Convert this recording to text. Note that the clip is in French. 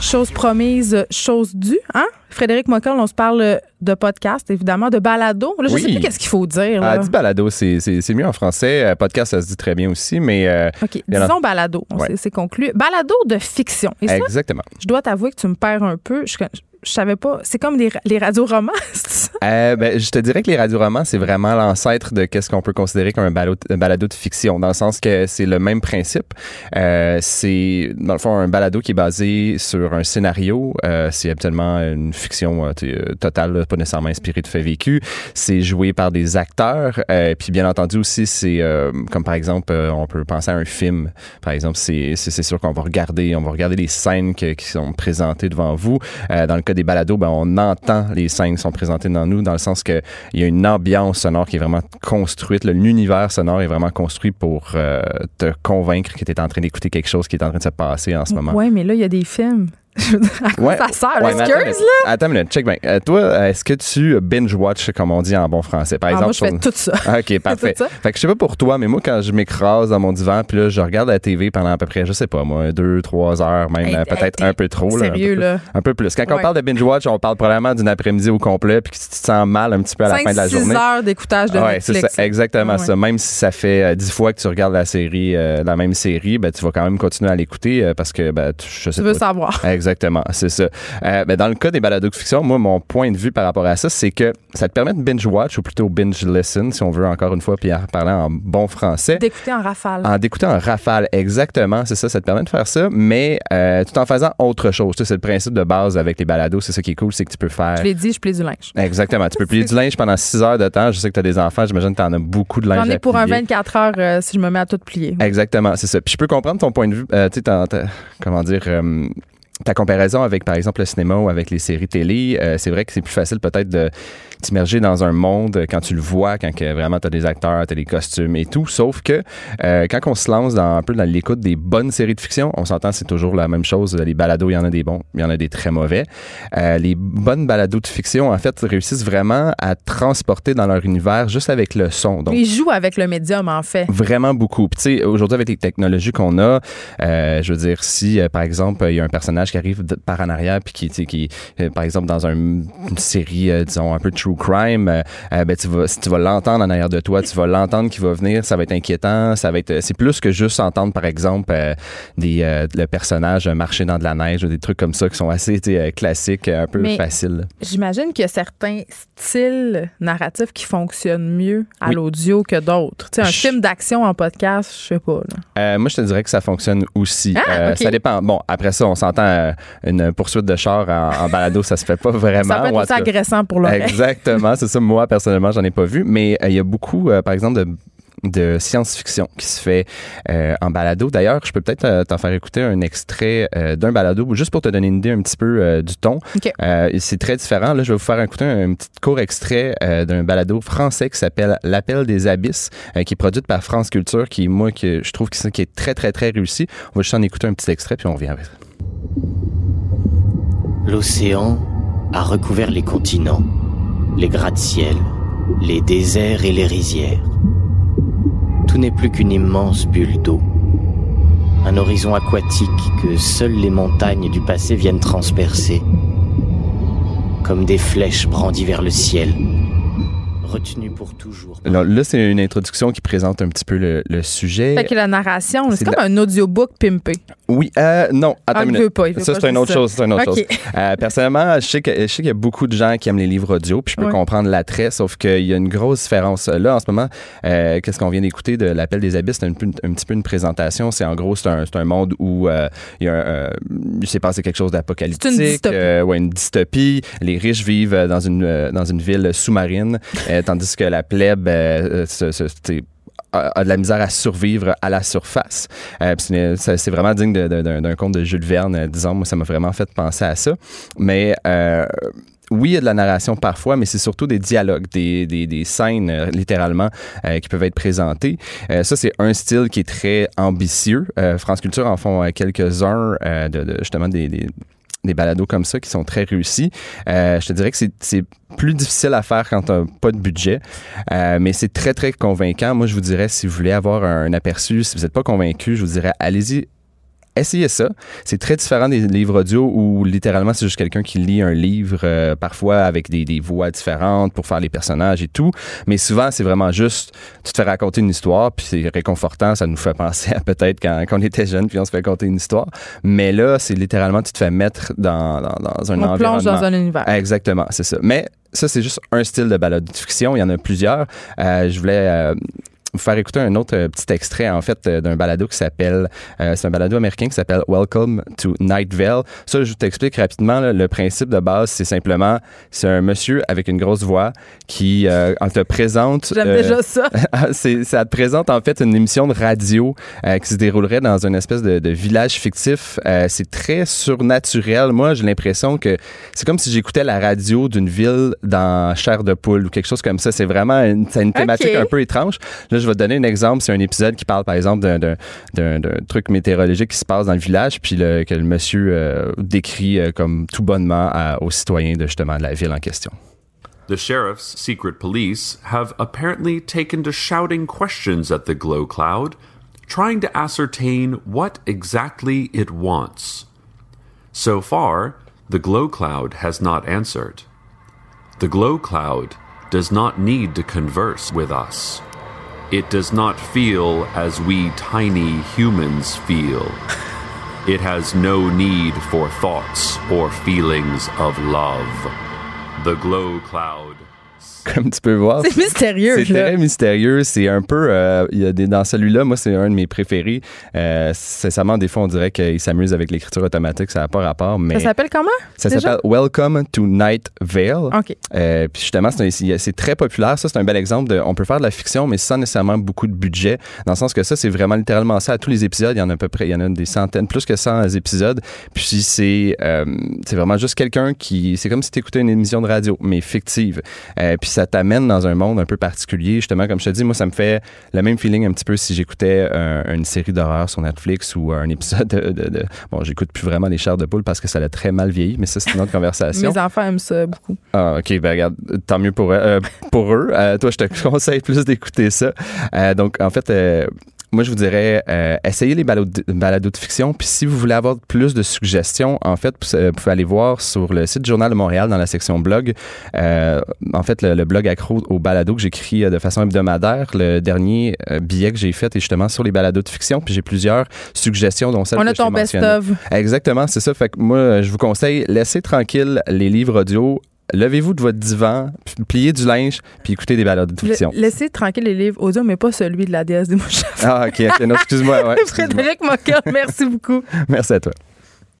Chose promise, chose due, hein? Frédéric Mockel, on se parle de podcast, évidemment, de balado. Là, je Oui. sais plus qu'est-ce qu'il faut dire. Ah, dis balado, c'est mieux en français. Euh, Podcast, ça se dit très bien aussi, mais. euh, OK, disons balado. Ouais. C'est conclu. Balado de fiction. Et ça, exactement. je dois t'avouer que tu me perds un peu. Je, je savais pas. C'est comme les, les radios-romans, c'est? Euh, ben, je te dirais que les radioromans, c'est vraiment l'ancêtre de qu'est-ce qu'on peut considérer comme un balado, de fiction, dans le sens que c'est le même principe. Euh, c'est, dans le fond, un balado qui est basé sur un scénario. Euh, c'est habituellement une fiction euh, euh, totale, pas nécessairement inspirée de faits vécus. C'est joué par des acteurs. Euh, puis, bien entendu, aussi, c'est comme par exemple, on peut penser à un film. Par exemple, c'est, c'est, sûr qu'on va regarder, on va regarder les scènes qui sont présentées devant vous. Dans le des balados, ben, on entend les scènes qui sont présentées dans nous, dans le sens que il y a une ambiance sonore qui est vraiment construite. L'univers sonore est vraiment construit pour euh, te convaincre que tu es en train d'écouter quelque chose qui est en train de se passer en ce moment. Oui, mais là, il y a des films. À quoi Ouais. ça sert? Ouais, Excuse, attends, une minute. Attends une minute, check bien. Euh, toi, euh, est-ce que tu binge-watch, comme on dit en bon français? Par Ah, exemple, moi, je fais sur- tout ça. Ah, OK, parfait. ça. Fait que je sais pas pour toi, mais moi, quand je m'écrase dans mon divan, puis là, je regarde la TV pendant à peu près, je sais pas, moi, deux, trois heures, même Hey, euh, peut-être hey, un peu trop. là, un peu là. Un peu plus. Quand on parle de binge-watch, on parle probablement d'une après-midi au complet, puis que tu te sens mal un petit peu à la fin de la 5-6 journée. heures d'écoutage de Ouais, c'est Netflix. ça, exactement ça. Même si ça fait euh, dix fois que tu regardes la série, euh, la même série, ben, tu vas quand même continuer à l'écouter euh, parce que, ben, tu, je sais Tu veux pas. savoir. Exactement, c'est ça. Euh, ben, dans le cas des balados de fiction, moi, mon point de vue par rapport à ça, c'est que ça te permet de binge-watch ou plutôt binge-listen, si on veut encore une fois, puis en parlant en bon français. D'écouter en rafale. En d'écouter en rafale, exactement, c'est ça, ça te permet de faire ça, mais euh, tout en faisant autre chose. Tu sais, C'est le principe de base avec les balados, c'est ça qui est cool, c'est que tu peux faire... Je l'ai dit, je plie du linge. Exactement, tu peux plier du linge pendant 6 heures de temps. Je sais que tu as des enfants, j'imagine que tu en as beaucoup de linge J'en ai à pour un plier. 24 heures euh, si je me mets à tout plier. Exactement, c'est ça. Puis je peux comprendre ton point de vue, euh, tu sais, comment dire, ta comparaison avec, par exemple, le cinéma ou avec les séries télé. euh, c'est vrai que c'est plus facile peut-être de t'immerger dans un monde quand tu le vois, quand que vraiment tu as des acteurs, tu as des costumes et tout. Sauf que euh, quand on se lance dans un peu dans l'écoute des bonnes séries de fiction, on s'entend, c'est toujours la même chose. Les balados, il y en a des bons, il y en a des très mauvais. Euh, les bonnes balados de fiction, en fait, réussissent vraiment à transporter dans leur univers juste avec le son. Donc, Ils jouent avec le médium, en fait. Vraiment beaucoup. Puis tu sais, aujourd'hui avec les technologies qu'on a, je veux dire, si par exemple il y a un personnage qui arrive de- par en arrière puis qui, tu sais, qui, euh, par exemple dans un- une série, euh, disons un peu true crime, euh, ben tu vas, si tu vas l'entendre en arrière de toi, tu vas l'entendre qui va venir, ça va être inquiétant, ça va être, c'est plus que juste entendre par exemple des le personnage marcher dans de la neige ou des trucs comme ça qui sont assez tu sais, classiques, un peu Mais- faciles. J'imagine qu'il y a certains styles narratifs qui fonctionnent mieux à Oui. l'audio que d'autres. Tu sais, un Je- film d'action en podcast, je sais pas. moi, je te dirais que ça fonctionne aussi. Ah. Ça dépend. Bon, après ça, on s'entend euh, une poursuite de char en, en balado, ça se fait pas vraiment. Ça peut être aussi agressant pour l'oreille. Exactement, c'est ça. Moi, personnellement, j'en ai pas vu, mais euh, il y a beaucoup, euh, par exemple, de de science-fiction qui se fait euh, en balado. D'ailleurs, je peux peut-être euh, t'en faire écouter un extrait euh, d'un balado, juste pour te donner une idée un petit peu du ton. OK. Euh, c'est très différent. Là, je vais vous faire écouter un, petit court extrait d'un balado français qui s'appelle L'appel des abysses, qui est produite par France Culture, qui moi que je trouve c'est- qui est très très très réussi. On va juste en écouter un petit extrait puis on revient avec ça. L'océan a recouvert les continents, les gratte-ciel, les déserts et les rizières. Tout n'est plus qu'une immense bulle d'eau. Un horizon aquatique que seules les montagnes du passé viennent transpercer. Comme des flèches brandies vers le ciel. Retenues pour toujours. Alors, là, c'est une introduction qui présente un petit peu le, le sujet. Fait que la narration, c'est comme de un audiobook pimpé. Oui, euh, non, attends Ah, une il minute. veut pas, il veut ça, c'est une autre ça. chose. C'est une autre chose. Euh, personnellement, je sais qu'il y a beaucoup de gens qui aiment les livres audio, puis je peux Ouais. comprendre l'attrait, sauf qu'il y a une grosse différence. Là, en ce moment, euh, qu'est-ce qu'on vient d'écouter de l'appel des abysses, c'est un, petit peu une présentation. C'est en gros, c'est un, monde où euh, il y a un, euh, il s'est passé quelque chose d'apocalyptique. C'est une dystopie. euh, ouais, une dystopie. Les riches vivent euh, dans une euh, dans une ville sous-marine, euh, tandis que la plèbe euh, t'sais, a de la misère à survivre à la surface. Euh, c'est vraiment digne d'un conte de Jules Verne, euh, disons. Moi, ça m'a vraiment fait penser à ça. Mais euh, oui, il y a de la narration parfois, mais c'est surtout des dialogues, des, scènes, euh, littéralement, euh, qui peuvent être présentées. Euh, ça, c'est un style qui est très ambitieux. Euh, France Culture en font euh, quelques-uns, euh, de, justement, des des balados comme ça qui sont très réussis. Euh, je te dirais que c'est- plus difficile à faire quand tu n'as pas de budget, euh, mais c'est très, très convaincant. Moi, je vous dirais, si vous voulez avoir un, aperçu, si vous n'êtes pas convaincu, je vous dirais, allez-y essayez ça. C'est très différent des livres audio où littéralement c'est juste quelqu'un qui lit un livre, euh, parfois avec des, des, voix différentes pour faire les personnages et tout. Mais souvent, c'est vraiment juste, tu te fais raconter une histoire, puis c'est réconfortant. Ça nous fait penser à peut-être quand, quand, on était jeune, puis on se fait raconter une histoire. Mais là, c'est littéralement, tu te fais mettre dans, dans, dans un on environnement. plonge dans un univers. Exactement, c'est ça. Mais ça, c'est juste un style de balade de fiction. Il y en a plusieurs. Euh, je voulais euh, vous faire écouter un autre euh, petit extrait, en fait, euh, d'un balado qui s'appelle, euh, c'est un balado américain qui s'appelle Welcome to Night Vale. Ça, je t'explique rapidement. Là, le principe de base, c'est simplement, c'est un monsieur avec une grosse voix qui te présente. J'aime déjà ça. c'est, ça te présente en fait une émission de radio qui se déroulerait dans une espèce de, de village fictif. c'est très surnaturel. Moi, j'ai l'impression que c'est comme si j'écoutais la radio d'une ville dans Chair de poule ou quelque chose comme ça. C'est vraiment une, c'est une thématique Okay. un peu étrange. Là, je vais te donner un exemple. C'est un épisode qui parle, par exemple, d'un, truc météorologique qui se passe dans le village, puis le, que le monsieur euh, décrit euh, comme tout bonnement à- aux citoyens de justement de la ville en question. The sheriff's secret police have apparently taken to shouting questions at the glow cloud, trying to ascertain what exactly it wants. So far, the glow cloud has not answered. The glow cloud does not need to converse with us. It does not feel as we tiny humans feel. It has no need for thoughts or feelings of love. The glow cloud. Comme tu peux voir. C'est mystérieux, C'est très mystérieux. C'est un peu. euh, il y a des, dans celui-là, moi, c'est un de mes préférés. Euh, sincèrement, des fois, on dirait qu'il s'amuse avec l'écriture automatique. Ça n'a pas rapport, mais. Ça s'appelle comment? Ça s'appelle Welcome to Night Vale. OK. Euh, puis justement, c'est très populaire. Ça, c'est un bel exemple de. On peut faire de la fiction, mais sans nécessairement beaucoup de budget. Dans le sens que ça, c'est vraiment littéralement ça. À tous les épisodes, il y en a à peu près, il y en a des centaines, plus que 100 épisodes. Puis c'est, euh, c'est vraiment juste quelqu'un qui, c'est comme si tu écoutais une émission de radio, mais fictive. Euh, puis ça t'amène dans un monde un peu particulier. Justement, comme je te dis, moi, ça me fait le même feeling un petit peu si j'écoutais un- une série d'horreur sur Netflix ou un épisode de, de- de- bon, j'écoute plus vraiment les chars de poule parce que ça l'a très mal vieilli, mais ça, c'est une autre conversation. Mes enfants aiment ça beaucoup. Ah, OK. Ben, regarde, tant mieux pour, eux. Euh, pour eux. Euh, toi, je te conseille plus d'écouter ça. Euh, donc, en fait, euh, moi, je vous dirais, euh, essayez les balados de, fiction. Puis, si vous voulez avoir plus de suggestions, en fait, vous euh, pouvez aller voir sur le site Journal de Montréal dans la section blog. Euh, en fait, le, le blog accro au balado que j'écris euh, de façon hebdomadaire. Le dernier euh, billet que j'ai fait est justement sur les balados de fiction. Puis, j'ai plusieurs suggestions, dont celle On que a ton best-of. Exactement, c'est ça. Fait que moi, je vous conseille, laissez tranquille les livres audio. Levez-vous de votre divan, puis pliez du linge, puis écoutez des balades de fiction. Laissez tranquille les livres audio, mais pas celui de la déesse des mouches. Ah, OK. ok. Non, excuse-moi. Ouais, excuse-moi. Frédéric Moquin, merci beaucoup. Merci à toi.